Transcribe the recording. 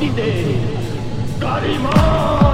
Hide Karima!